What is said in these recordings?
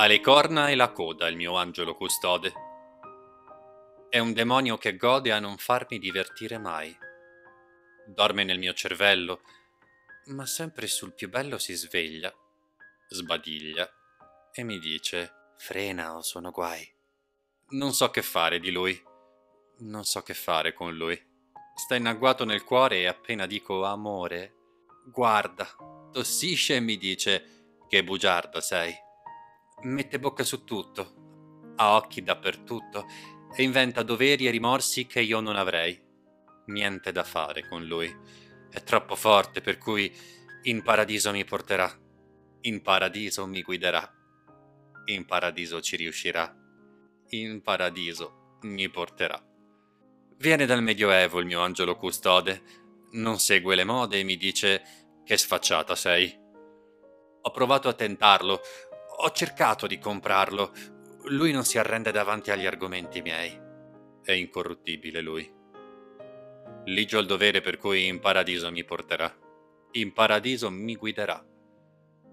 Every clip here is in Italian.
Ha le corna e la coda il mio angelo custode. È un demonio che gode a non farmi divertire mai. Dorme nel mio cervello, ma sempre sul più bello si sveglia, sbadiglia e mi dice: Frena o sono guai. Non so che fare di lui. Non so che fare con lui. Sta inagguato nel cuore e appena dico amore, guarda, tossisce e mi dice: Che bugiardo sei mette bocca su tutto, ha occhi dappertutto e inventa doveri e rimorsi che io non avrei. Niente da fare con lui. È troppo forte per cui in paradiso mi porterà, in paradiso mi guiderà, in paradiso ci riuscirà, in paradiso mi porterà. Viene dal Medioevo il mio angelo custode, non segue le mode e mi dice che sfacciata sei. Ho provato a tentarlo, ho cercato di comprarlo. Lui non si arrende davanti agli argomenti miei. È incorruttibile lui. Ligio il dovere per cui in paradiso mi porterà. In paradiso mi guiderà.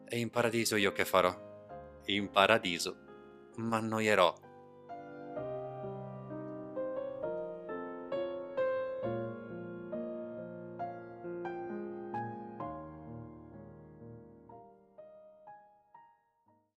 E in paradiso io che farò? In paradiso m'annoierò